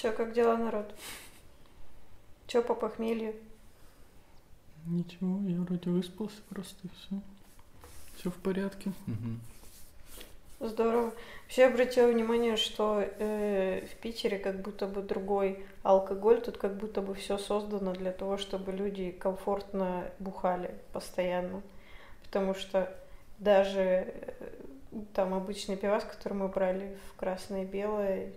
Чё, как дела, народ? Чё по похмелью? Ничего, я вроде выспался просто и все. Все в порядке. Здорово. Вообще обратила внимание, что э, в Питере как будто бы другой алкоголь, тут как будто бы все создано для того, чтобы люди комфортно бухали постоянно. Потому что даже э, там обычный пивас, который мы брали в красное и белое,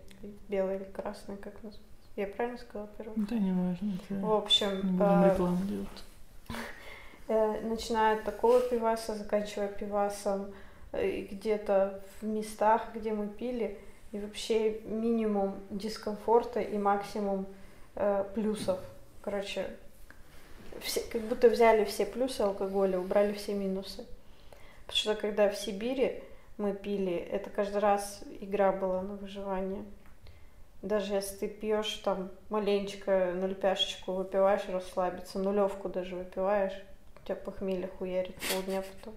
белое или красное, как называется? Я правильно сказала первое? Да не важно, В общем, не будем а, рекламу делать. Э, начиная от такого пиваса, заканчивая пивасом э, где-то в местах, где мы пили, и вообще минимум дискомфорта и максимум э, плюсов. Короче, все, как будто взяли все плюсы алкоголя, убрали все минусы. Потому что когда в Сибири мы пили, это каждый раз игра была на выживание. Даже если ты пьешь там маленечко нольпяшечку, выпиваешь расслабиться, нулевку даже выпиваешь, у тебя похмелье хуярит полдня потом.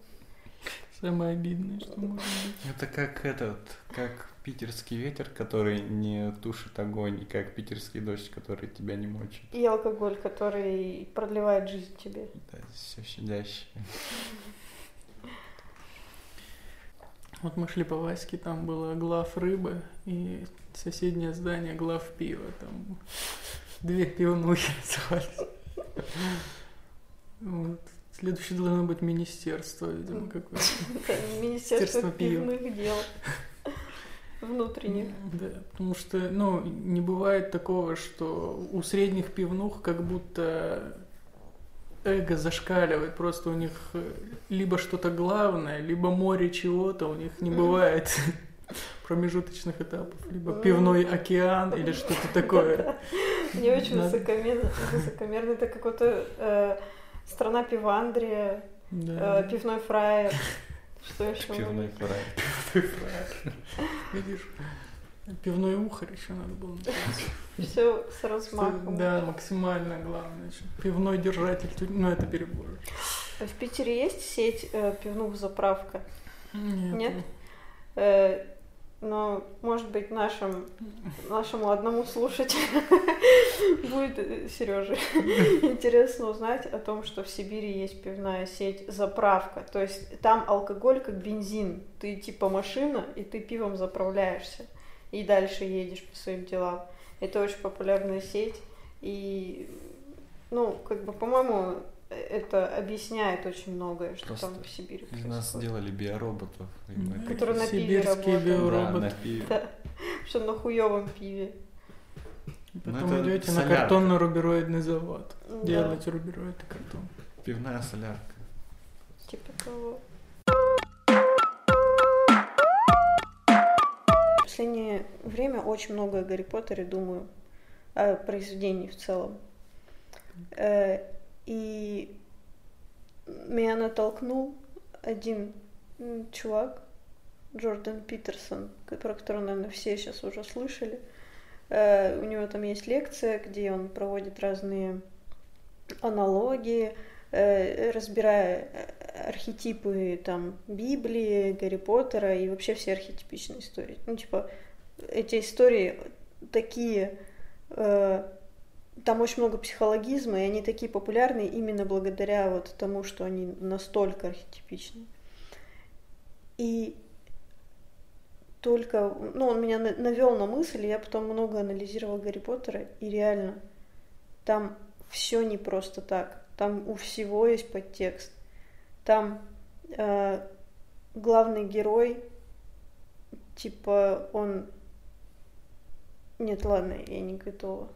Самое обидное, что может быть. Это как этот, как питерский ветер, который не тушит огонь, и как питерский дождь, который тебя не мочит. И алкоголь, который продлевает жизнь тебе. Да, все щадящее. Вот мы шли по Ваське, там было глав рыбы и соседнее здание глав пива. Там две пивнухи назывались. Вот. Следующее должно быть министерство, видимо, какое-то. Министерство пивных дел. Внутренних. Да, потому что, ну, не бывает такого, что у средних пивнух как будто эго зашкаливает, просто у них э, либо что-то главное, либо море чего-то, у них не бывает промежуточных этапов, либо пивной океан или что-то такое. Не очень высокомерно. Высокомерно. Это какой-то э, страна пивандрия, э, пивной фраер. Что еще? Пивной фрай. Видишь, пивной ухарь еще надо было. Все с размахом. Да, максимально главное. Пивной держатель, ну это перебор. В Питере есть сеть э, пивных заправка? Нет. Нет? Э, но, может быть, нашим, нашему одному слушателю будет, Сереже, интересно узнать о том, что в Сибири есть пивная сеть заправка. То есть там алкоголь как бензин. Ты типа машина, и ты пивом заправляешься. И дальше едешь по своим делам. Это очень популярная сеть. И, ну, как бы, по-моему, это объясняет очень многое, что Просто там в Сибири Из нас происходит. сделали биороботов. Которые на пиве работают. Да, биороботы. на пиве. Да, что на хуевом пиве. Потом Ну, это идете на картонно-рубероидный завод. Да, Делаете рубероид и картон. Пивная солярка. типа того. Последнее время очень много о Гарри Поттере думаю, о произведении в целом. Э, И меня натолкнул один чувак, Джордан Питерсон, про которого, наверное, все сейчас уже слышали. Э, У него там есть лекция, где он проводит разные аналогии, разбирая э, архетипы там Библии, Гарри Поттера и вообще все архетипичные истории. Ну, типа, эти истории такие, э, там очень много психологизма, и они такие популярные именно благодаря вот тому, что они настолько архетипичны. И только, ну, он меня навел на мысль, и я потом много анализировала Гарри Поттера, и реально, там все не просто так. Там у всего есть подтекст. Там э, главный герой, типа, он... Нет, ладно, я не готова.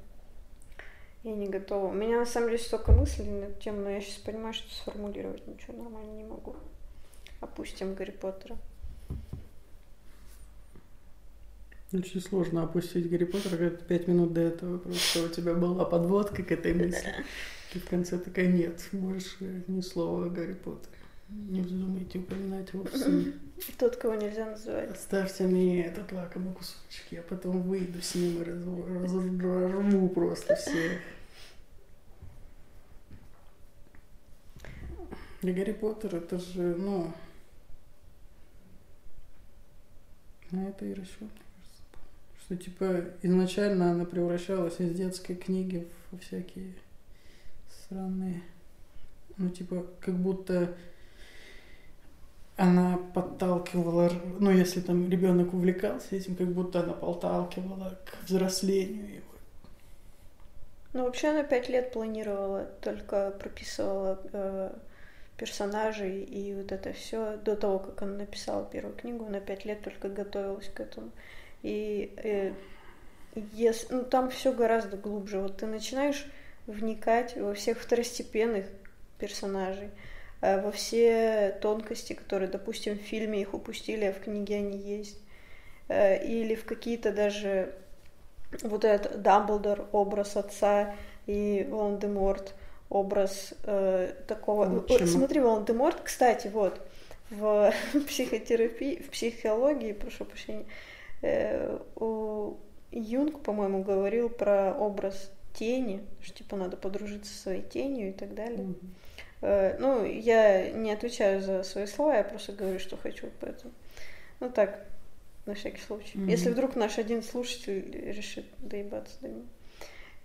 Я не готова. У меня на самом деле столько мыслей на эту тему, но я сейчас понимаю, что сформулировать ничего нормально не могу. Опустим Гарри Поттера. Очень сложно опустить Гарри Поттера, когда пять минут до этого просто у тебя была подводка к этой мысли. И в конце такая, нет, больше ни слова о Гарри Поттере. Не вздумайте упоминать его в СМИ. Тот, кого нельзя называть. Оставьте мне этот лакомый кусочек, я потом выйду с ним и разорву просто всех. И Гарри Поттер, это же, ну... На это и расчет, мне кажется, Что, типа, изначально она превращалась из детской книги в всякие странные... Ну, типа, как будто она подталкивала, ну, если там ребенок увлекался этим, как будто она подталкивала к взрослению его. Ну, вообще она пять лет планировала, только прописывала э, персонажей и вот это все до того, как она написала первую книгу, она пять лет только готовилась к этому. И э, если, ну, там все гораздо глубже. Вот ты начинаешь вникать во всех второстепенных персонажей, э, во все тонкости, которые, допустим, в фильме их упустили, а в книге они есть. Э, или в какие-то даже вот этот Дамблдор, образ отца и Волан-де-Морт, образ э, такого... Почему? Смотри, Волан-де-Морт, кстати, вот, в психотерапии, в психологии, прошу прощения, э, у Юнг, по-моему, говорил про образ тени, что типа надо подружиться со своей тенью и так далее. Mm-hmm. Ну, я не отвечаю за свои слова, я просто говорю, что хочу, поэтому. Ну так, на всякий случай. Mm-hmm. Если вдруг наш один слушатель решит доебаться до него.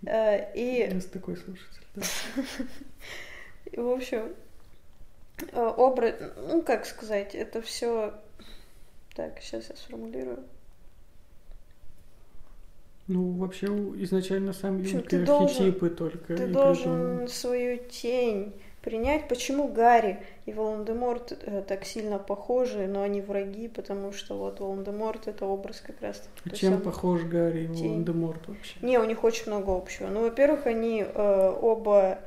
Э, и... Есть такой слушатель, да. В общем, э, образ, ну как сказать, это все. Так, сейчас я сформулирую. Ну, вообще, изначально сам Юнг архетипы только. Ты должен свою тень принять, почему Гарри и Волан-де-Морт э, так сильно похожи, но они враги, потому что вот Волан-де-Морт это образ как раз А чем самый... похож Гарри и Волан-де-Морт вообще? Не, у них очень много общего. Ну, во-первых, они э, оба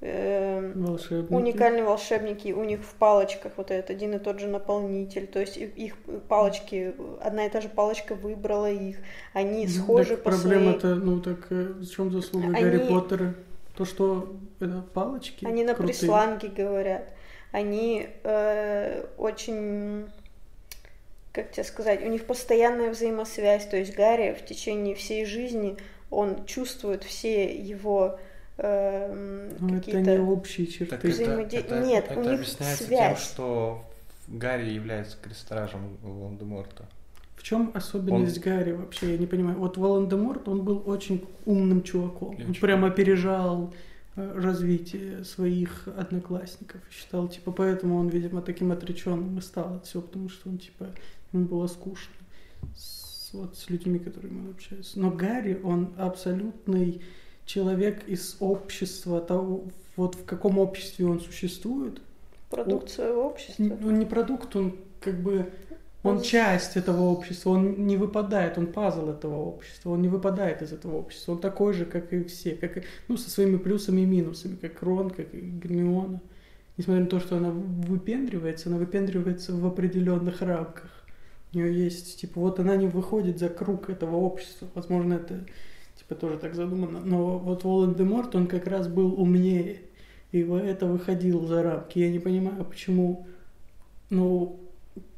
э, волшебники. уникальные волшебники, у них в палочках вот этот один и тот же наполнитель, то есть их палочки, одна и та же палочка выбрала их, они ну, схожи так по проблема-то, своей... ну так э, в чем заслуга они... Гарри Поттера? То, что это палочки Они на крутые. присланге говорят. Они э, очень, как тебе сказать, у них постоянная взаимосвязь. То есть Гарри в течение всей жизни, он чувствует все его э, какие-то... Это не общие черты. Так взаимоде... это, это, Нет, это у них объясняется связь. тем, что Гарри является крестражем Волан-де-Морта. В чем особенность он... Гарри вообще? Я не понимаю. Вот Волан-де-Морт, он был очень умным чуваком. Я он чувак. прям опережал э, развитие своих одноклассников. Считал, типа, поэтому он, видимо, таким отреченным и стал от всего, потому что он, типа, ему было скучно с, вот, с людьми, которыми он общается. Но Гарри, он абсолютный человек из общества, того, вот в каком обществе он существует. Продукт своего общества. Он не продукт, он как бы он часть этого общества, он не выпадает, он пазл этого общества, он не выпадает из этого общества. Он такой же, как и все, как и, ну, со своими плюсами и минусами, как Рон, как и Гермиона. Несмотря на то, что она выпендривается, она выпендривается в определенных рамках. У нее есть, типа, вот она не выходит за круг этого общества. Возможно, это, типа, тоже так задумано. Но вот Волан-де-Морт, он как раз был умнее. И это выходил за рамки. Я не понимаю, почему, ну,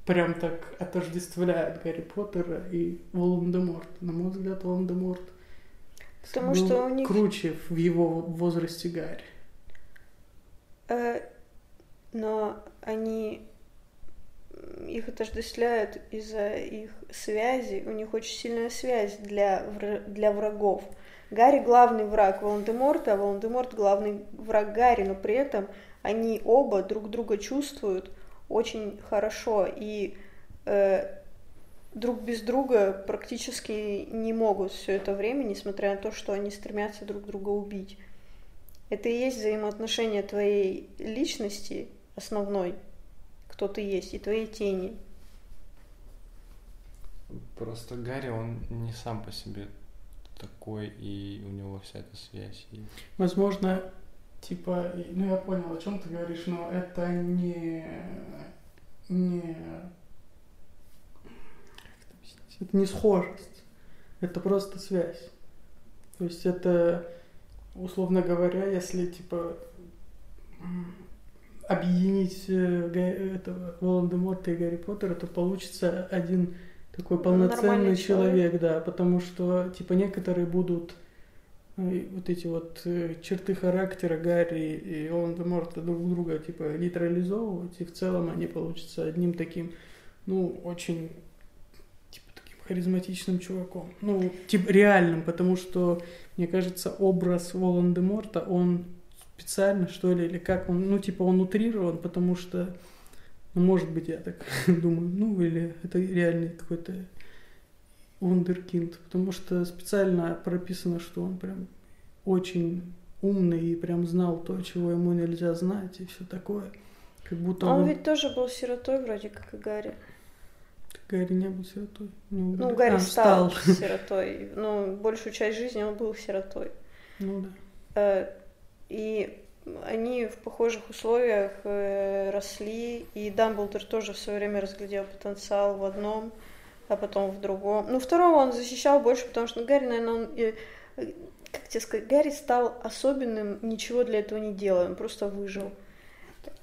прям так отождествляют Гарри Поттера и Волан-де-Морт. На мой взгляд, Волан-де-Морт Потому был что у них... круче в его возрасте Гарри. Э, но они их отождествляют из-за их связи. У них очень сильная связь для, для врагов. Гарри главный враг Волан-де-Морта, а Волан-де-Морт главный враг Гарри, но при этом они оба друг друга чувствуют – очень хорошо и э, друг без друга практически не могут все это время, несмотря на то, что они стремятся друг друга убить. Это и есть взаимоотношения твоей личности основной, кто ты есть, и твоей тени. Просто Гарри, он не сам по себе такой, и у него вся эта связь. И... Возможно, Типа, ну я понял, о чем ты говоришь, но это не... не... Это не схожесть, это просто связь. То есть это, условно говоря, если типа объединить э, этого Волан-де-Морта и Гарри Поттера, то получится один такой полноценный человек, человек, да, потому что типа некоторые будут ну, вот эти вот э, черты характера Гарри и Волан-де-Морта друг друга типа нейтрализовывать, и в целом они получатся одним таким, ну, очень типа таким харизматичным чуваком. Ну, типа реальным, потому что, мне кажется, образ Волан-де-Морта, он специально, что ли, или как он, ну, типа он утрирован, потому что, ну, может быть, я так думаю, ну, или это реальный какой-то вундеркинд, потому что специально прописано, что он прям очень умный и прям знал то, чего ему нельзя знать и все такое. Как будто А он он... ведь тоже был сиротой вроде как и Гарри. Гарри не был сиротой. Не был. Ну, Гарри А, стал сиротой. Ну, большую часть жизни он был сиротой. Ну да. Э, И они в похожих условиях э, росли, и Дамблдор тоже в свое время разглядел потенциал в одном, а потом в другом. Ну, второго он защищал больше, потому что ну, Гарри, наверное, он... э, Как тебе сказать, Гарри стал особенным, ничего для этого не делая, он просто выжил.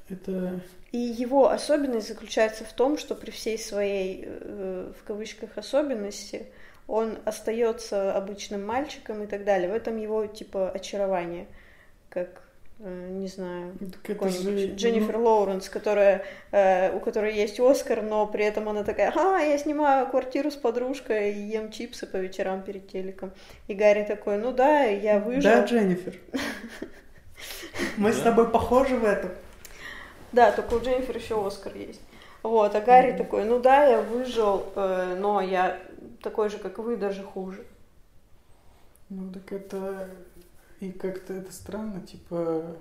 Это И его особенность заключается в том, что при всей своей, э, в кавычках, особенности, он остается обычным мальчиком и так далее. В этом его, типа, очарование. Как, э, не знаю, какой-нибудь же, Дженнифер ну, Лоуренс, которая, э, у которой есть Оскар, но при этом она такая, а, я снимаю квартиру с подружкой и ем чипсы по вечерам перед телеком. И Гарри такой, ну да, я выжил. Да, Дженнифер. Мы с тобой похожи в этом. Да, только у Дженнифер еще Оскар есть. Вот, а Гарри такой, ну да, я выжил, э, но я такой же, как вы, даже хуже. Ну так это и как-то это странно, типа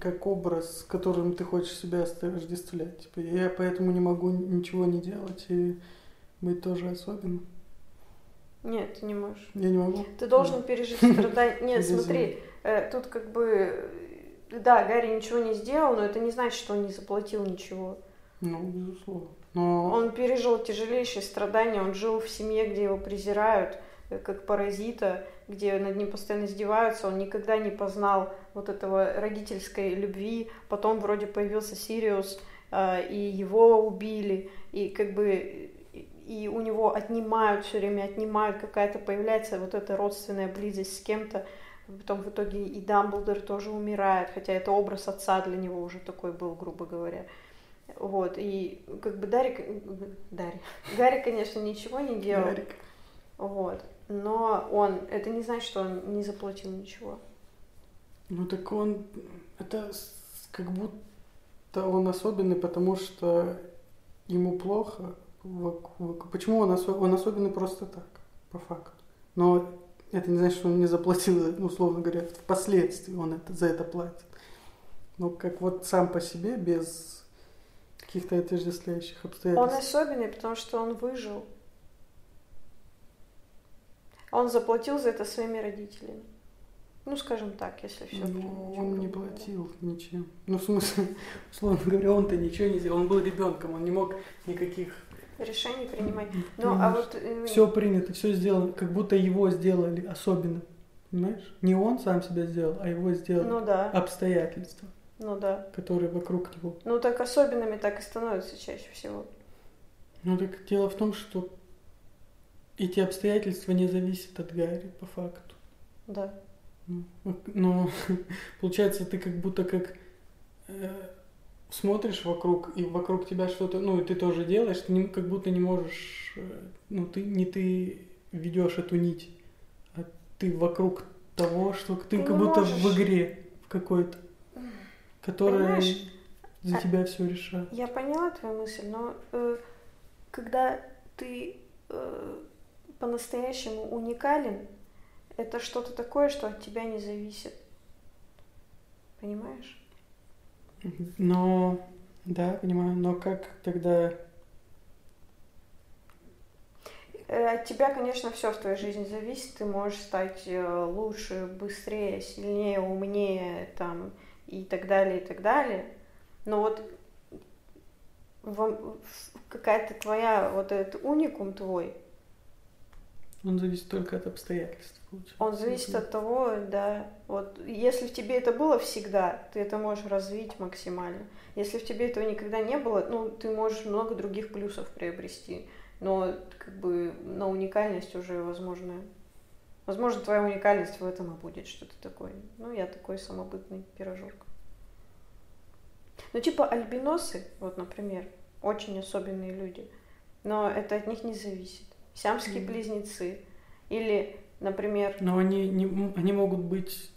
как образ, с которым ты хочешь себя отождествлять. Типа я поэтому не могу ничего не делать и быть тоже особенным. Нет, ты не можешь. Я не могу. Ты должен пережить страдания. Нет, смотри, э, тут как бы, э, да, Гарри ничего не сделал, но это не значит, что он не заплатил ничего. Ну, безусловно. Но Он пережил тяжелейшие страдания, он жил в семье, где его презирают, э, как паразита, где над ним постоянно издеваются, он никогда не познал вот этого родительской любви, потом вроде появился Сириус, э, и его убили, и как бы и- у него отнимают все время, отнимают, какая-то появляется вот эта родственная близость с кем-то, потом в итоге и Дамблдор тоже умирает, хотя это образ отца для него уже такой был, грубо говоря. Вот, и как бы Дарья, Дарья, Гарри, конечно, ничего не делал, Гарик. вот, но он, это не значит, что он не заплатил ничего. Ну так он, это как будто он особенный, потому что ему плохо. Почему он, осо- он особенный просто так, по факту. Но это не значит, что он не заплатил, ну, условно говоря, впоследствии он это, за это платит. Но как вот сам по себе, без каких-то отождествляющих Он обстоятельств. особенный, потому что он выжил. Он заплатил за это своими родителями. Ну, скажем так, если все. Ну, он не платил ничем. Ну, в смысле, условно говоря, он-то ничего не сделал. Он был ребенком, он не мог никаких Решений принимать. Ну, а вот... э, Все принято, все сделано, как будто его сделали особенным. Понимаешь? Не он сам себя сделал, а его сделали Ну да, обстоятельства, ну да. которые вокруг него. Ну так особенными так и становятся чаще всего. Ну так дело в том, что эти обстоятельства не зависят от Гарри, по факту. Да. Ну, Но получается, ты как будто как э, смотришь вокруг, и вокруг тебя что-то, ну, и ты тоже делаешь, ты не- как будто не можешь, э, ну, ты не ты ведешь эту нить, а ты вокруг того, что ты, Ты как будто можешь. в игре в какой-то, которая Понимаешь? за А- тебя все решает. Я поняла твою мысль, но э, когда ты э, по-настоящему уникален, это что-то такое, что от тебя не зависит. Понимаешь? Но, да, понимаю, но как тогда Э, От тебя, конечно, все в твоей жизни зависит. Ты можешь стать э, лучше, быстрее, сильнее, умнее, там, и так далее, и так далее. Но вот какая-то твоя, вот этот уникум твой, он зависит только от обстоятельств? получается? он зависит от того, да, вот если в тебе это было всегда, ты это можешь развить максимально. Если в тебе этого никогда не было, ну, ты можешь много других плюсов приобрести, но как бы на уникальность уже, возможно, возможно, твоя уникальность в этом и будет, что ты такой, ну, я такой самобытный пирожок. Ну, типа альбиносы, вот, например, очень особенные люди. но это от них не зависит. Сиамские Мгм. близнецы. Или, например, Но они, не, они могут быть...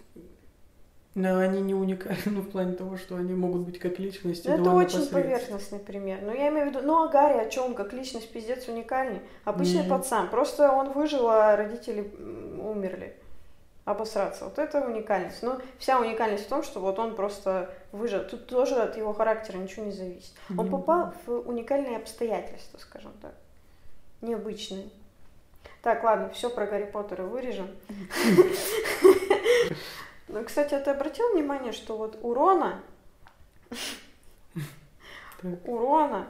Но они не уникальны ну, в плане того, что они могут быть как личности ну, это очень поверхностный пример. Но я имею в виду, ну а Гарри о чем? Как личность пиздец уникальный. Обычный Не. пацан. Просто он выжил, а родители умерли. Обосраться. Вот это уникальность. Но вся уникальность в том, что вот он просто выжил. Тут тоже от его характера ничего не зависит. Он Мгм. попал в уникальные обстоятельства, скажем так. Необычные. Так, ладно, все про Гарри Поттера вырежем. Ну, кстати, а ты обратил внимание, что вот у Рона, Так. у Рона,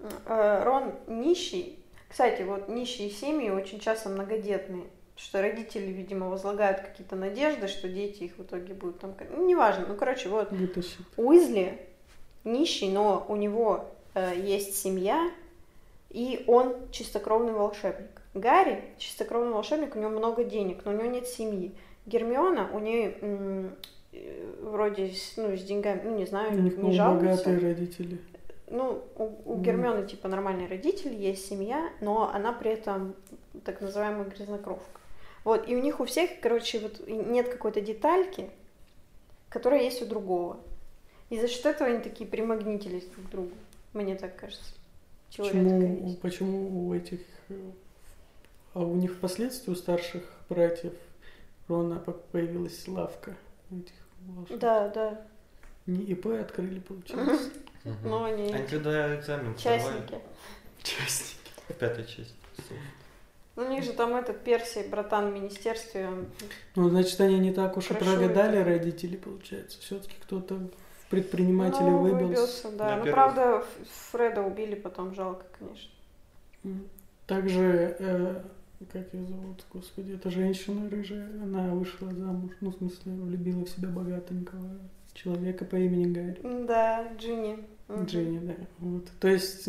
э, Рон нищий. Кстати, вот нищие семьи очень часто многодетные. Что родители, видимо, возлагают какие-то надежды, что дети их в итоге будут там... Ну, неважно. Ну, короче, вот Вытащит. Уизли нищий, но у него э, есть семья, и он чистокровный волшебник. Гарри чистокровный волшебник, у него много денег, но у него нет семьи. Гермиона, у нее м, э, вроде с, ну, с деньгами, ну не знаю, У них, не жалуются. богатые родители. Ну, у, у. Гермионы типа нормальные родители, есть семья, но она при этом так называемая грязнокровка. Вот, и у них у всех, короче, вот нет какой-то детальки, которая есть у другого. И за счет этого они такие примагнитились друг к другу. Мне так кажется. Почему, есть. почему у этих... А у них впоследствии у старших братьев Рона по- появилась лавка у этих волшебников? Да, да. Не ИП открыли, получается. Мгм. Но они Они когда экзамен частники. Частники. пятая часть. Ну, у них же там этот Персий, братан в министерстве, он Ну, значит, они не так уж и прогадали родители, получается. Все-таки кто-то в предпринимателе ну, выбился. выбился, да. На Ну, правда, Фреда убили потом, жалко, конечно. Также, э, как ее зовут, господи, эта женщина рыжая, она вышла замуж, ну, в смысле, влюбила в себя богатенького человека по имени Гарри. Да, Джинни. Джинни, да. Вот. То есть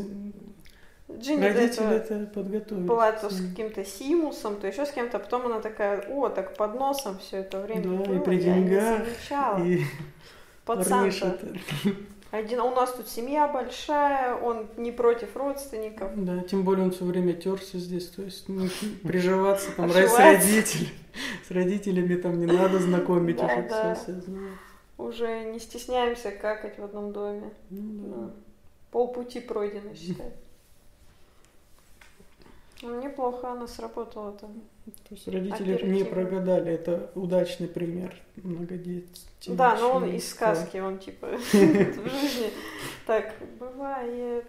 Джинни родители это подготовили. была то с каким-то Симусом, то еще с кем-то, потом она такая, о, так под носом все это время Да, и было, при я не деньгах, замечала. И Парниша-то. Один, у нас тут семья большая, он не против родственников. Да, тем более он все время терся здесь, то есть ну, приживаться там с родителями, с родителями там не надо знакомить Да, уже да. все, все знают. Уже не стесняемся какать в одном доме. Ну, да. Полпути пройдено, считай. Ну, неплохо она сработала там. То есть родители не Оперативно. прогадали, это удачный пример многодетей. Да, но он из сказки, он типа в жизни так бывает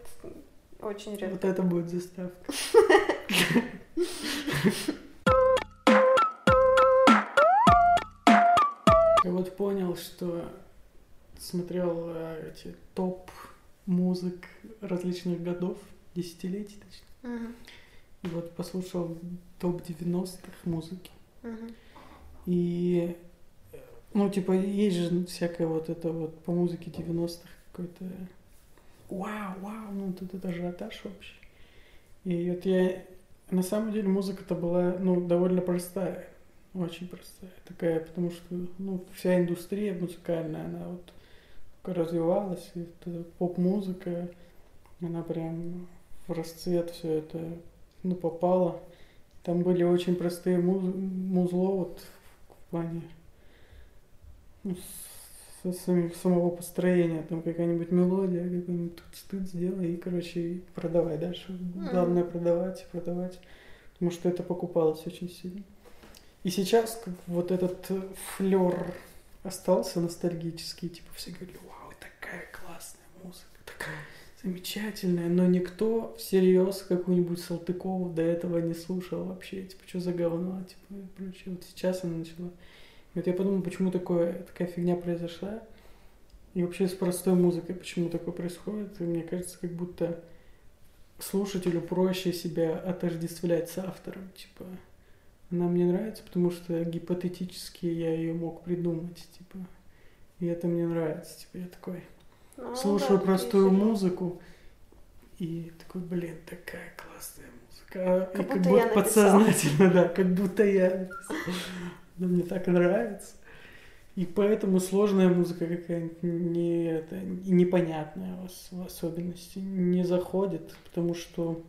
очень редко. Вот это будет заставка. Я вот понял, что смотрел э, эти топ музык различных годов, десятилетий точно. Вот послушал топ 90-х музыки. мгм. И, ну, типа, есть же всякое вот это вот по музыке 90-х какой-то вау, вау, ну, тут это ажиотаж вообще. И вот я, на самом деле, музыка-то была, ну, довольно простая, очень простая такая, потому что, ну, вся индустрия музыкальная, она вот развивалась, и вот поп-музыка, она прям в расцвет все это, ну, попала. Там были очень простые муз- музло вот в плане ну, со самих- самого построения. Там какая-нибудь мелодия, какой-нибудь тут стыд сделай и, короче, и продавай дальше. Главное продавать и продавать, потому что это покупалось очень сильно. И сейчас как вот этот флер остался ностальгический, типа все говорили, вау, такая классная замечательная, но никто всерьез какую-нибудь Салтыкову до этого не слушал вообще, типа, что за говно, типа, и прочее. Вот сейчас она начала. И вот я подумал, почему такое, такая фигня произошла, и вообще с простой музыкой почему такое происходит, и мне кажется, как будто слушателю проще себя отождествлять с автором, типа, она мне нравится, потому что гипотетически я ее мог придумать, типа, и это мне нравится, типа, я такой, Ну, слушаю да, простую действительно. музыку и такой, блин, такая классная музыка. Как и как будто будто я подсознательно, да, как будто я. Она мне так нравится. И поэтому сложная музыка какая-нибудь не, это, непонятная в ос- в особенности не заходит, потому что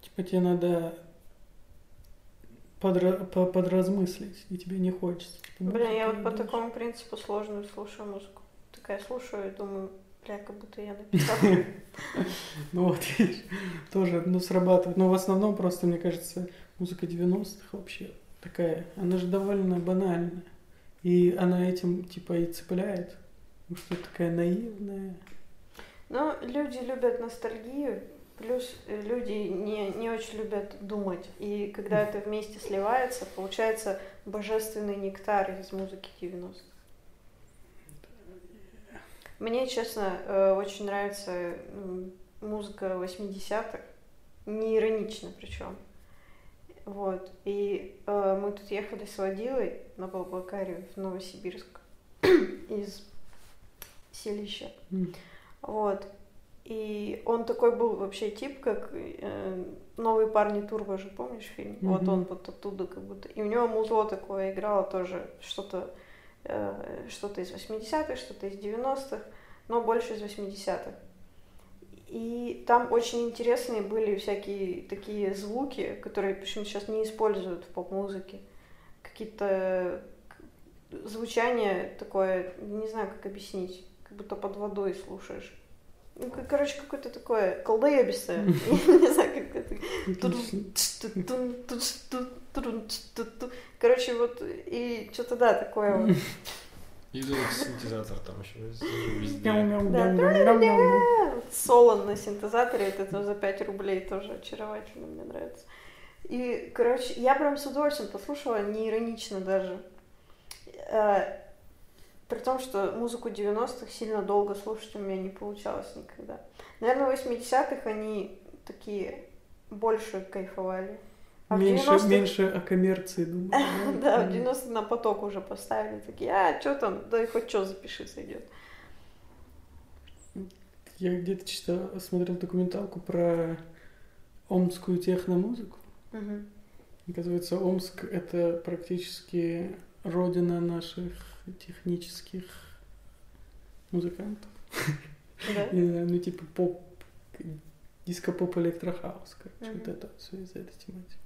Типа тебе надо подра- по- подразмыслить, и тебе не хочется. Типа, Блин, я вот по такому принципу сложную слушаю музыку. Такая слушаю и думаю, бля, как будто я написала. Ну вот, тоже, ну, срабатывает. Но в основном просто, мне кажется, музыка 90-х вообще такая, она же довольно банальная. И она этим, типа, и цепляет. Потому что такая наивная. Ну, люди любят ностальгию, плюс э, люди не, не очень любят думать. И когда это вместе сливается, получается божественный нектар из музыки 90-х. Мне, честно, э, очень нравится музыка 80-х, не иронично причем. Вот. И э, мы тут ехали с водилой на Балбакарию в Новосибирск из селища. Вот. И он такой был вообще тип, как э, новые парни Турбо же, помнишь фильм? Вот Мгм. он вот оттуда как будто. И у него музло такое играло тоже что-то что-то из 80-х, что-то из 90-х, но больше из 80-х. И там очень интересные были всякие такие звуки, которые почему-то сейчас не используют в поп-музыке. Какие-то к- звучание такое, не знаю, как объяснить, как будто под водой слушаешь. Ну, короче, какое-то такое колдоебистое. Не знаю, как это. Короче, вот и что-то да, такое вот. И синтезатор там еще везде. Соло на синтезаторе, это за 5 рублей тоже очаровательно, мне нравится. И, короче, я прям с удовольствием послушала, не иронично даже. Э, При том, что музыку 90-х сильно долго слушать у меня не получалось никогда. Наверное, в 80-х они такие больше кайфовали. А Меньше, 90-х меньше о коммерции думаю. Да, в 90 на поток уже поставили. Такие, а, что там, да и хоть что запиши, сойдет. Я где-то читал, смотрел документалку про омскую техномузыку. Оказывается, Омск — это практически родина наших технических музыкантов. Да? Не знаю, ну типа поп, диско-поп, электрохаус, короче, Мгм. вот это все из этой тематики.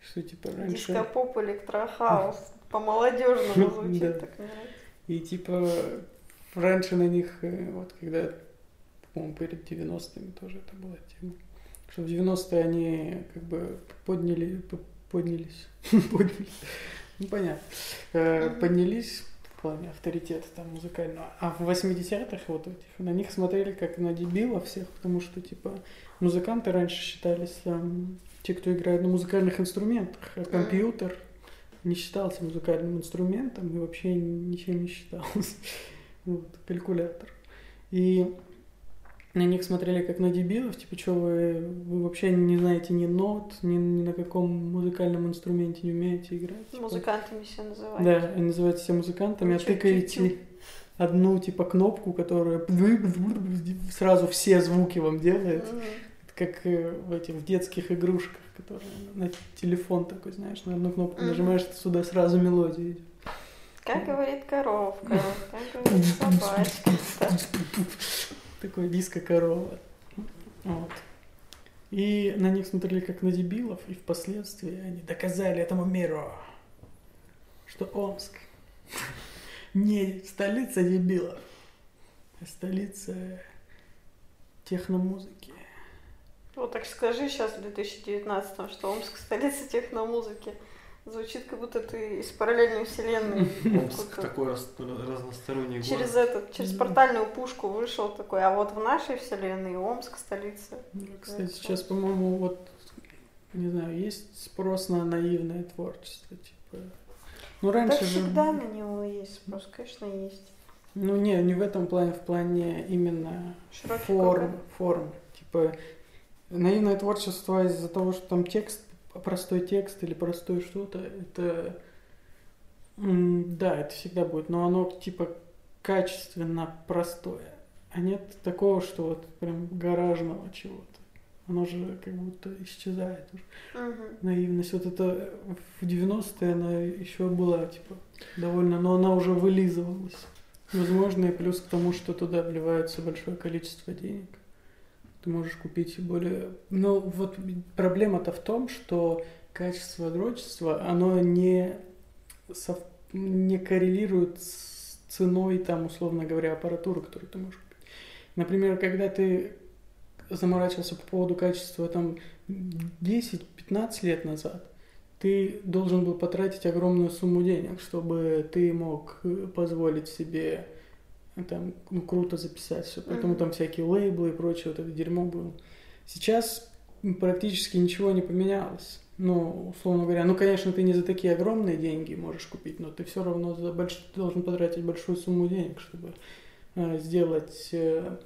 Что типа раньше... Дископоп, электрохаус. По-молодежному звучит, так нравится. И типа раньше на них, э, вот когда, по-моему, перед 90-ми тоже это была тема, что в 90-е они как бы подняли, поднялись, поднялись, ну понятно, Э, поднялись в плане авторитета там музыкального, а в 80-х вот этих, на них смотрели как на дебилов всех, потому что типа музыканты раньше считались там те, кто играет на музыкальных инструментах, а компьютер не считался музыкальным инструментом и вообще ничем не считался. Вот, калькулятор. И на них смотрели как на дебилов, типа, что вы, вы вообще не знаете ни нот, ни, ни на каком музыкальном инструменте не умеете играть. Типа, Музыкантами себя называют. Да, они называются себя музыкантами, а Чуть-чуть. тыкаете одну, типа, кнопку, которая сразу все звуки вам делает. Мгм. Как э, в этих в детских игрушках, которые на телефон такой, знаешь, на одну кнопку нажимаешь, сюда сразу мелодия идет. Как говорит коровка, как говорит собачка. Да. Такой диско-корова. Вот. И на них смотрели как на дебилов, и впоследствии они доказали этому миру, что Омск не столица дебилов, а столица техномузыки. Вот так скажи сейчас в 2019 что Омск столица техномузыки. Звучит, как будто ты из параллельной вселенной. Омск такой раз- разносторонний Через город. этот, через портальную пушку вышел такой, а вот в нашей вселенной Омск столица. Кстати, сейчас, по-моему, вот, не знаю, есть спрос на наивное творчество, типа. Ну, раньше же... всегда на него есть спрос, конечно, есть. Ну, не, не в этом плане, в плане именно Широкий форм, форм. Типа, наивное творчество из-за того, что там текст, простой текст или простое что-то, это... Да, это всегда будет, но оно, типа, качественно простое. А нет такого, что вот прям гаражного чего-то. Оно же как будто исчезает уже. Мгм. Наивность. Вот это в 90-е она еще была, типа, довольно, но она уже вылизывалась. Возможно, и плюс к тому, что туда вливается большое количество денег, Ты можешь купить более... Но вот проблема-то в том, что качество дрочества, оно не, сов... не коррелирует с ценой, там, условно говоря, аппаратуры, которую ты можешь купить. Например, когда ты заморачивался по поводу качества там 10-15 лет назад, ты должен был потратить огромную сумму денег, чтобы ты мог э, позволить себе там, ну, круто записать все. Поэтому mm-hmm. там всякие лейблы и прочее, вот это дерьмо было. Сейчас практически ничего не поменялось. Ну, условно говоря, ну, конечно, ты не за такие огромные деньги можешь купить, но ты все равно за больш... ты должен потратить большую сумму денег, чтобы э, сделать, э,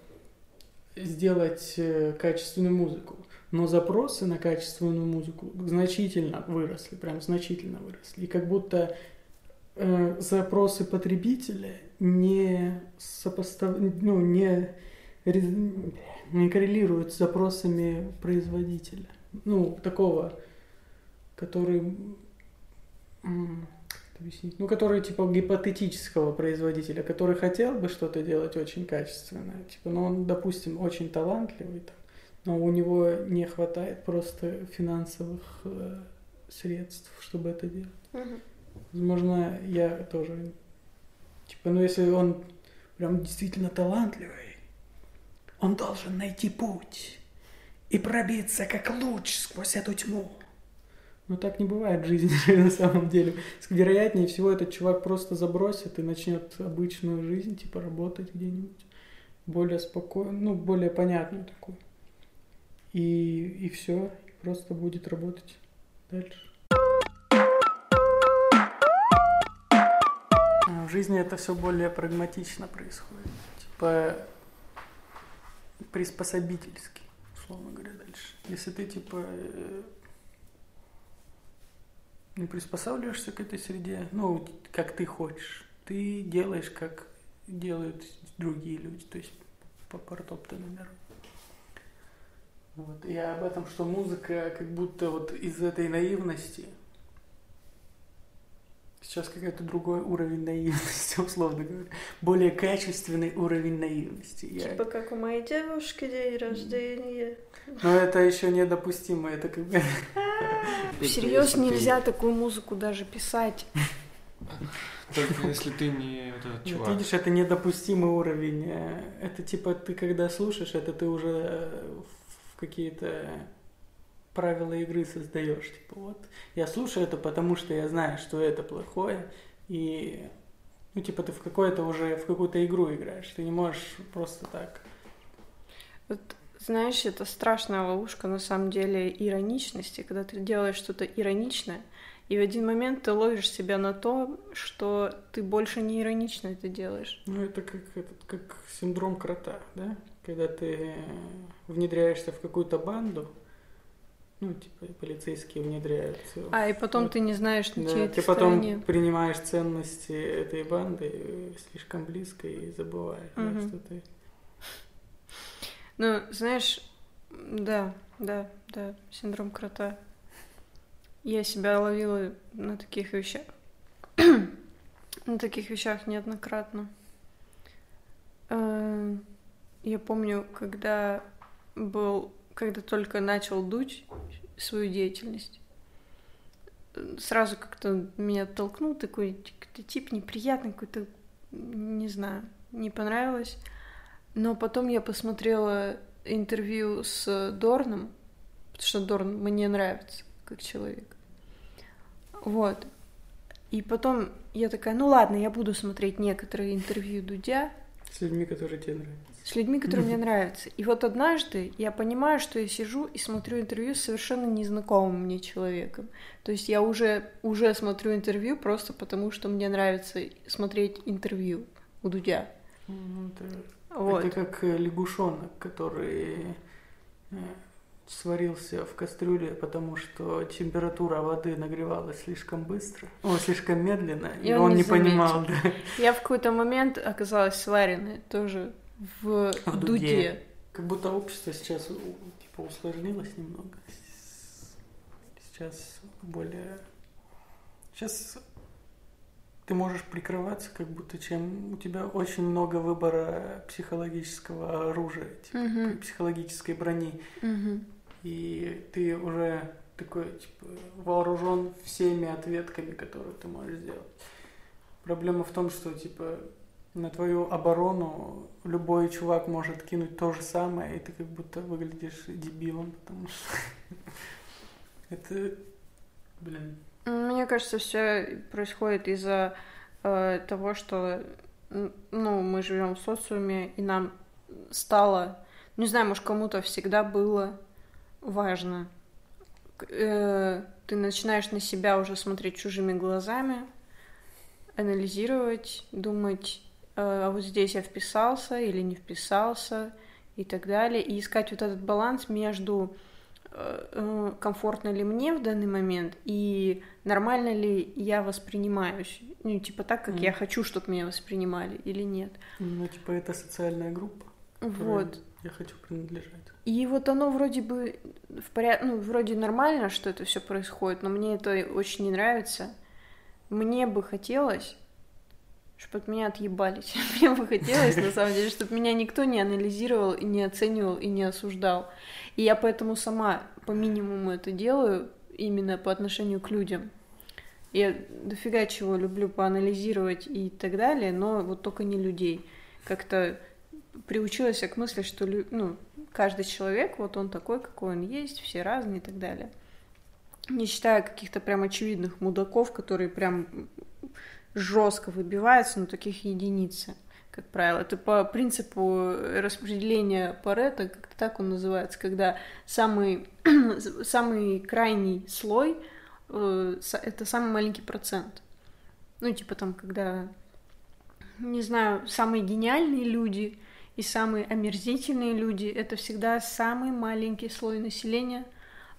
сделать э, качественную музыку. Но запросы на качественную музыку значительно выросли, прям значительно выросли. И как будто э, запросы потребителя не сопостав... ну, не, не коррелируют с запросами производителя. Ну, такого который объяснить? Ну, который типа гипотетического производителя, который хотел бы что-то делать очень качественно, типа, ну, он, допустим, очень талантливый, там, но у него не хватает просто финансовых э, средств, чтобы это делать. Угу. Возможно, я тоже, типа, ну, если он прям действительно талантливый, он должен найти путь и пробиться как луч сквозь эту тьму. Но так не бывает в жизни на самом деле. Вероятнее всего этот чувак просто забросит и начнет обычную жизнь, типа работать где-нибудь. Более спокойно, ну, более понятную такую. И, и все, просто будет работать дальше. В жизни это все более прагматично происходит. Типа приспособительски, условно говоря, дальше. Если ты типа э, не приспосабливаешься к этой среде, ну, как ты хочешь. Ты делаешь, как делают другие люди, то есть по протоптанной дороге. Вот. Я об этом, что музыка как будто вот из этой наивности сейчас какой-то другой уровень наивности, условно говоря. Более качественный уровень наивности. Типа Я... как у моей девушки день рождения. Но это еще недопустимо, это как бы... Всерьез нельзя такую музыку даже писать. Только если ты не вот этот чувак. видишь, это недопустимый уровень. Э, это типа ты когда слушаешь, это ты уже э, в какие-то правила игры создаешь. Типа вот я слушаю это, потому что я знаю, что это плохое, и ну типа ты в какое-то уже в какую-то игру играешь. Ты не можешь просто так. Вот знаешь, это страшная ловушка на самом деле ироничности, когда ты делаешь что-то ироничное, и в один момент ты ловишь себя на то, что ты больше не иронично это делаешь. Ну, это как, этот, как синдром крота, да? Когда ты внедряешься в какую-то банду, ну, типа, полицейские внедряются. А, и потом вот. ты не знаешь, на да, чьей ты потом стороне. принимаешь ценности этой банды слишком близко и забываешь, угу. да, что ты ну, знаешь, да, да, да, синдром крота. Я себя ловила на таких вещах. на таких вещах неоднократно. Эм, я помню, когда был, когда только начал дуть свою деятельность, сразу как-то меня толкнул такой тип неприятный какой-то, не знаю, не понравилось. Но потом я посмотрела интервью с Дорном, потому что Дорн мне нравится как человек. Вот. И потом я такая, ну ладно, я буду смотреть некоторые интервью Дудя. С людьми, которые тебе нравятся. С людьми, которые мне нравятся. И вот однажды я понимаю, что я сижу и смотрю интервью с совершенно незнакомым мне человеком. То есть я уже, уже смотрю интервью просто потому, что мне нравится смотреть интервью у Дудя. Ну, это вот. Это как э, лягушонок, который э, сварился в кастрюле, потому что температура воды нагревалась слишком быстро, о, слишком медленно, и, и он, он не, понимал. Да. Я в какой-то момент оказалась сваренной тоже в, в дуде. дуде. Как будто общество сейчас типа усложнилось немного. Сейчас более... Сейчас ты можешь прикрываться, как будто чем у тебя очень много выбора психологического оружия, типа, Мгм. психологической брони. Мгм. И ты уже такой, типа, вооружен всеми ответками, которые ты можешь сделать. Проблема в том, что, типа, на твою оборону любой чувак может кинуть то же самое, и ты как будто выглядишь дебилом, потому что это, блин, Мне кажется, все происходит из-за э, того, что ну, мы живем в социуме, и нам стало, не знаю, может, кому-то всегда было важно. Э, ты начинаешь на себя уже смотреть чужими глазами, анализировать, думать, э, а вот здесь я вписался или не вписался и так далее, и искать вот этот баланс между э, комфортно ли мне в данный момент и нормально ли я воспринимаюсь, ну типа так, как Мгм. я хочу, чтобы меня воспринимали или нет. ну, типа, это социальная группа, Вот. Я хочу принадлежать. И вот оно вроде бы в порядке, ну, вроде нормально, что это все происходит, но мне это очень не нравится. Мне бы хотелось, чтобы от меня отъебались. Мне бы хотелось, на самом деле, чтобы меня никто не анализировал, и не оценивал, и не осуждал. И я поэтому сама по минимуму это делаю, именно по отношению к людям. Я дофига чего люблю поанализировать и так далее, но вот только не людей. Как-то приучилась я к мысли, что ну, каждый человек, вот он такой, какой он есть, все разные и так далее. Не считая каких-то прям очевидных мудаков, которые прям жестко выбиваются, но таких единицы, как правило. Это по принципу распределения Паретта, как-то так он называется, когда самый, самый крайний слой э, это самый маленький процент. Ну, типа там, когда, не знаю, самые гениальные люди и самые омерзительные люди это всегда самый маленький слой населения,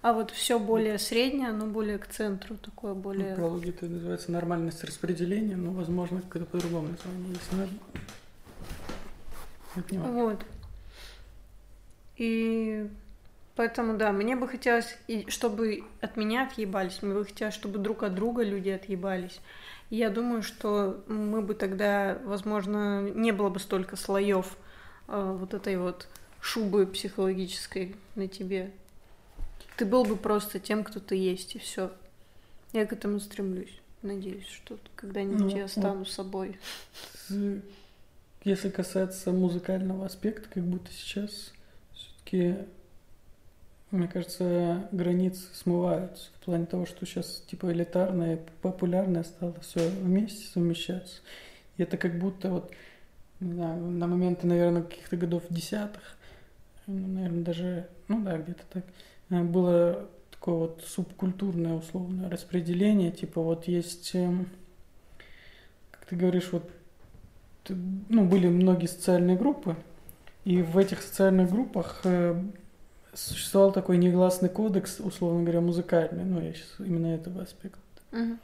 а вот все более среднее, оно более к центру, такое В более. психологии это называется нормальность распределения, но, возможно, какое-то по-другому название есть. но. Вот. И поэтому, да, мне бы хотелось, чтобы от меня отъебались, мне бы хотелось, чтобы друг от друга люди отъебались. И я думаю, что мы бы тогда, возможно, не было бы столько слоев э, вот этой вот шубы психологической на тебе. Ты был бы просто тем, кто ты есть, и все. Я к этому стремлюсь. Надеюсь, что когда-нибудь Ну, я стану собой. Если касаться музыкального аспекта, как будто сейчас все-таки, мне кажется, границы смываются в плане того, что сейчас типа элитарное, популярное стало все вместе совмещаться. И это как будто вот, не знаю, на моменты, наверное, каких-то годов десятых, ну, наверное, даже, ну да, где-то так, э, было такое вот субкультурное условное распределение, типа вот есть, эм, как ты говоришь, вот ну, были многие социальные группы, и в этих социальных группах э, существовал такой негласный кодекс, условно говоря, музыкальный, ну, я сейчас именно этого аспекта. Мгм.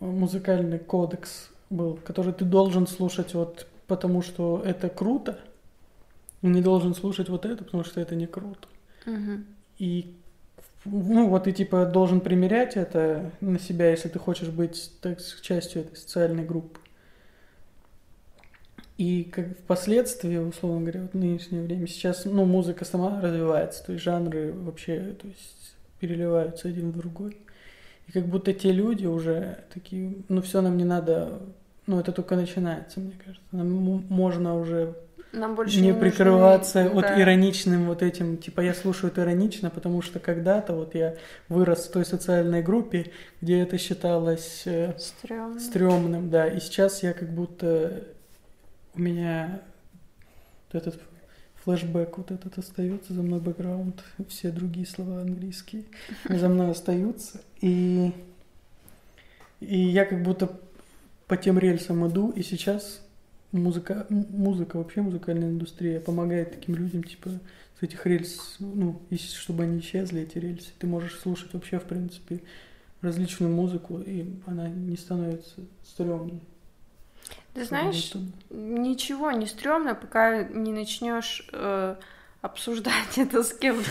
Музыкальный кодекс был, который ты должен слушать вот потому, что это круто, не должен слушать вот это, потому что это не круто. Мгм. И ну вот ты типа должен примерять это на себя, если ты хочешь быть так, частью этой социальной группы. И как впоследствии, условно говоря, вот в нынешнее время, сейчас, ну, музыка сама развивается, то есть жанры вообще, то есть переливаются один в другой. И как будто те люди уже такие, ну, все нам не надо, ну, это только начинается, мне кажется. Нам можно уже Нам больше не, нужны- прикрываться вот да. ироничным вот этим, типа я слушаю это иронично, потому что когда-то вот я вырос в той социальной группе, где это считалось э, Стрёмно. стрёмным, да, и сейчас я как будто у меня вот этот флешбэк вот этот остается за мной бэкграунд, все другие слова английские за мной остаются, и и я как будто по тем рельсам иду, и сейчас музыка, музыка, вообще музыкальная индустрия помогает таким людям, типа, с этих рельс, ну, и с- чтобы они исчезли, эти рельсы. Ты можешь слушать вообще, в принципе, различную музыку, и она не становится стрёмной. Ты знаешь, ничего не стрёмно, пока не начнешь э, обсуждать это с кем-то.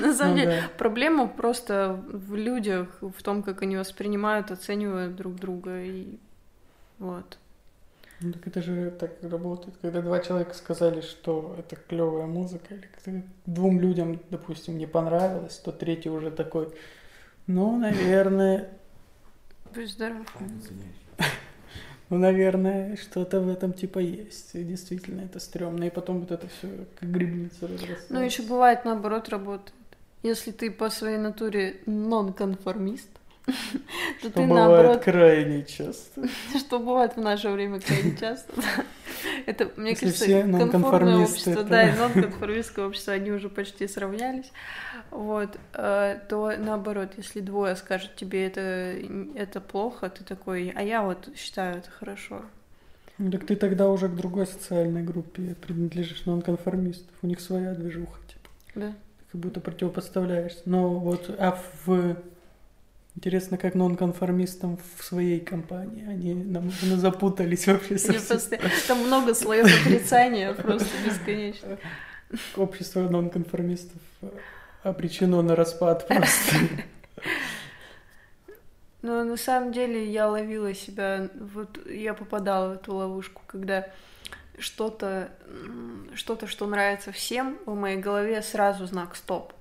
На самом Ну деле, да. проблема просто в людях, в том, как они воспринимают, оценивают друг друга. И Вот. Ну так это же так работает. Когда два человека сказали, что это клевая музыка, или когда двум людям, допустим, не понравилось, то третий уже такой, ну, наверное, Будь здоров. ну, наверное, что-то в этом типа есть. И действительно, это стрёмно. И потом вот это все как грибница разрастается. Ну, еще бывает наоборот работает. Если ты по своей натуре нонконформист, Что ты бывает наоборот, крайне часто. что бывает в наше время крайне часто. Это, мне Если кажется, конформное общество, то- да, и нонконформистское общество, они уже почти сравнялись. Вот, э, то наоборот, если двое скажут тебе это, это плохо, ты такой, а я вот считаю это хорошо. Ну, так ты тогда уже к другой социальной группе принадлежишь нонконформистов. У них своя движуха, типа. Да. Как будто противопоставляешься. Но вот, а в... Интересно, как нонконформистам в своей компании. Они нам ну, запутались вообще совсем. просто- Там много слоев отрицания, просто бесконечно. Общество нонконформистов э, обречено на распад просто. Но на самом деле я ловила себя, вот я попадала в эту ловушку, когда что-то, что-то, что нравится всем, в моей голове сразу знак стоп,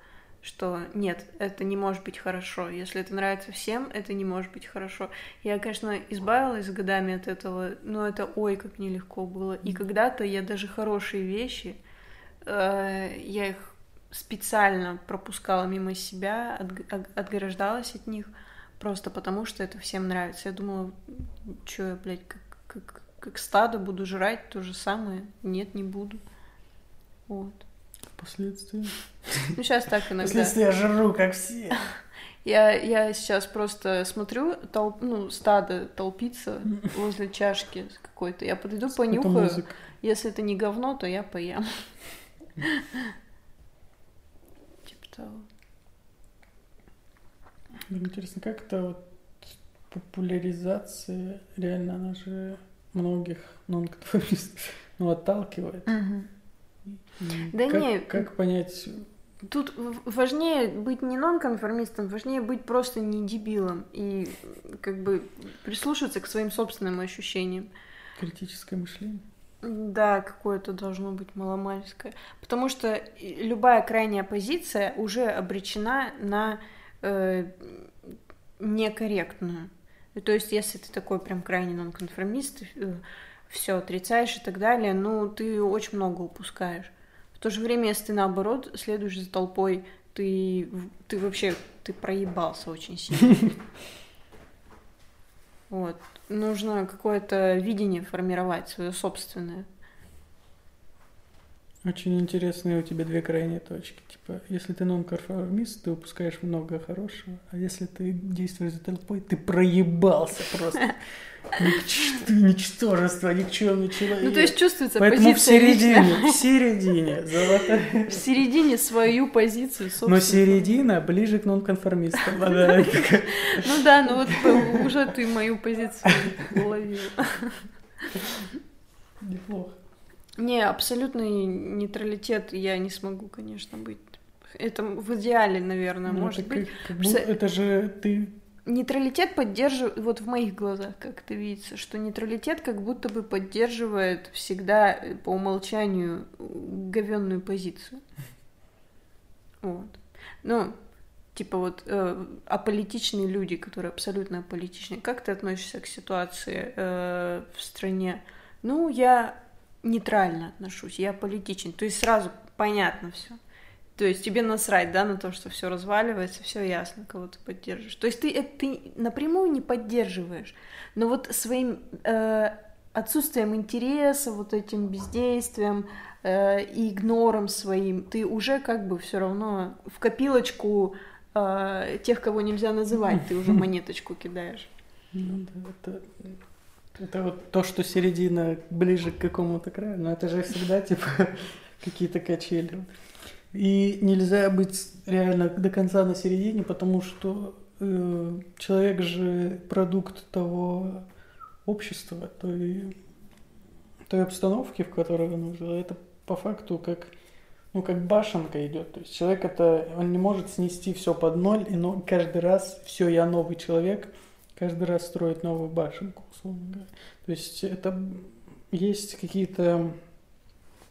что нет, это не может быть хорошо. Если это нравится всем, это не может быть хорошо. Я, конечно, избавилась годами от этого, но это ой, как нелегко было. И когда-то я даже хорошие вещи, э, я их специально пропускала мимо себя, от- отграждалась от них, просто потому что это всем нравится. Я думала, что я, блядь, как, как, как стадо буду жрать то же самое. Нет, не буду. Вот. Впоследствии. Ну, сейчас так иногда. Впоследствии я жру, как все. Я, я сейчас просто смотрю, толп, ну, стадо толпится возле чашки какой-то. Я подойду, Это понюхаю. музыка. Если это не говно, то я поем. Типа того. Интересно, как это вот популяризация, реально она же многих нонконформистов ну, отталкивает. И Да как, не. Как понять, Тут важнее быть не нонконформистом, важнее быть просто не дебилом и как бы прислушаться к своим собственным ощущениям. критическое мышление? Да, какое-то должно быть маломальское. Потому что любая крайняя позиция уже обречена на э, некорректную. То есть, если ты такой прям крайне нонконформист, все отрицаешь и так далее, ну, ты очень много упускаешь. В то же время, если ты наоборот следуешь за толпой, ты, ты вообще ты проебался очень сильно. Вот. Нужно какое-то видение формировать, свое собственное. Очень интересные у тебя две крайние точки. Типа, если ты нонконформист, ты упускаешь много хорошего, а если ты действуешь за толпой, ты проебался просто. Ты ничтожество, никчемный человек. Ну, то есть чувствуется Поэтому в середине, в середине, золотая. В середине свою позицию, собственно. Но середина ближе к нонконформистам. Ну да, ну вот уже ты мою позицию уловил. Неплохо. Не, абсолютный нейтралитет я не смогу, конечно, быть. Это в идеале, наверное, Ну, может быть. как- как будто- Это же ты Нейтралитет поддерживает, вот в моих глазах как это видится, что нейтралитет как будто бы поддерживает всегда э, по умолчанию говенную позицию. Вот. Ну, типа вот э, аполитичные люди, которые абсолютно аполитичные. Как ты относишься к ситуации э, в стране? Ну, я нейтрально отношусь, я политичен. То есть сразу понятно все. То есть тебе насрать, да, на то, что все разваливается, все ясно, кого ты поддерживаешь. То есть ты это ты напрямую не поддерживаешь, но вот своим э, отсутствием интереса, вот этим бездействием э, и игнором своим, ты уже как бы все равно в копилочку э, тех, кого нельзя называть, ты уже монеточку кидаешь. Ну да, это, это вот то, что середина ближе к какому-то краю, но это же всегда типа какие-то качели. И нельзя быть реально до конца на середине, потому что э, человек же продукт того общества, той, той обстановки, в которой он жил. Это по факту как ну, как башенка идет. То есть человек это, он не может снести все под ноль, и но каждый раз все, я новый человек, каждый раз строить новую башенку, условно говоря. То есть это есть какие-то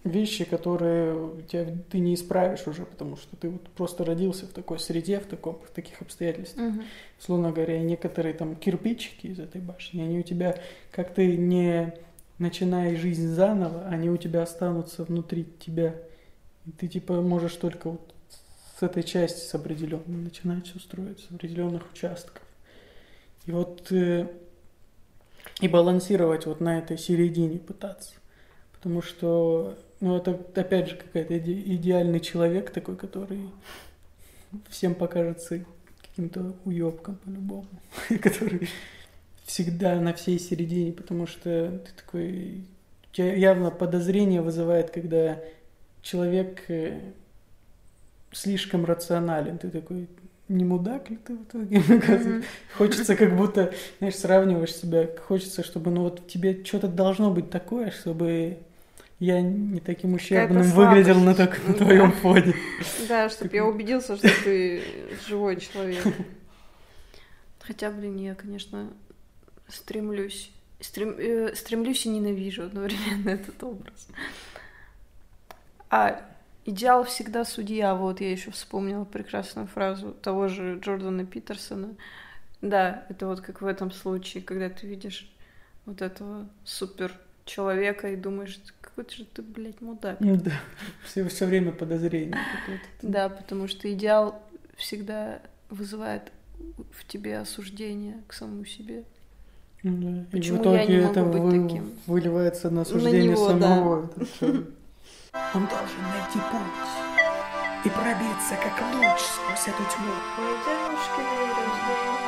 вещи, которые тебя, ты не исправишь уже, потому что ты вот просто родился в такой среде, в, таком, в таких обстоятельствах. Мгм. Условно говоря, некоторые там кирпичики из этой башни, они у тебя, как ты не начинаешь жизнь заново, они у тебя останутся внутри тебя. И ты типа можешь только вот с этой части с определенной начинать все строить, с определенных участков. И вот э, и балансировать вот на этой середине пытаться. Потому что, ну, это опять же какой-то иде- идеальный человек такой, который всем покажется каким-то уебком по-любому, который всегда на всей середине, потому что ты такой... Тебя явно подозрение вызывает, когда человек э, слишком рационален. Ты такой, не мудак ли ты в итоге? Мгм. Хочется как будто, знаешь, сравниваешь себя, хочется, чтобы, ну вот тебе что-то должно быть такое, чтобы я не таким ущербным выглядел на, так- на Да. твоем фоне. Да, чтобы я убедился, что ты живой человек. Хотя, блин, я, конечно, стремлюсь. стрем- э, стремлюсь и ненавижу одновременно этот образ. А идеал всегда судья. Вот я еще вспомнила прекрасную фразу того же Джордана Питерсона. Да, это вот как в этом случае, когда ты видишь вот этого супер человека и думаешь, какой же ты, блядь, мудак. Да, все, все время подозрение. Да, потому что идеал всегда вызывает в тебе осуждение к самому себе. Да. И Почему в я итоге не это могу быть вы- таким? выливается на осуждение него, да. самого. Это чё? Он должен найти путь и пробиться, как луч сквозь эту тьму. Ой, девушки, мои рождения.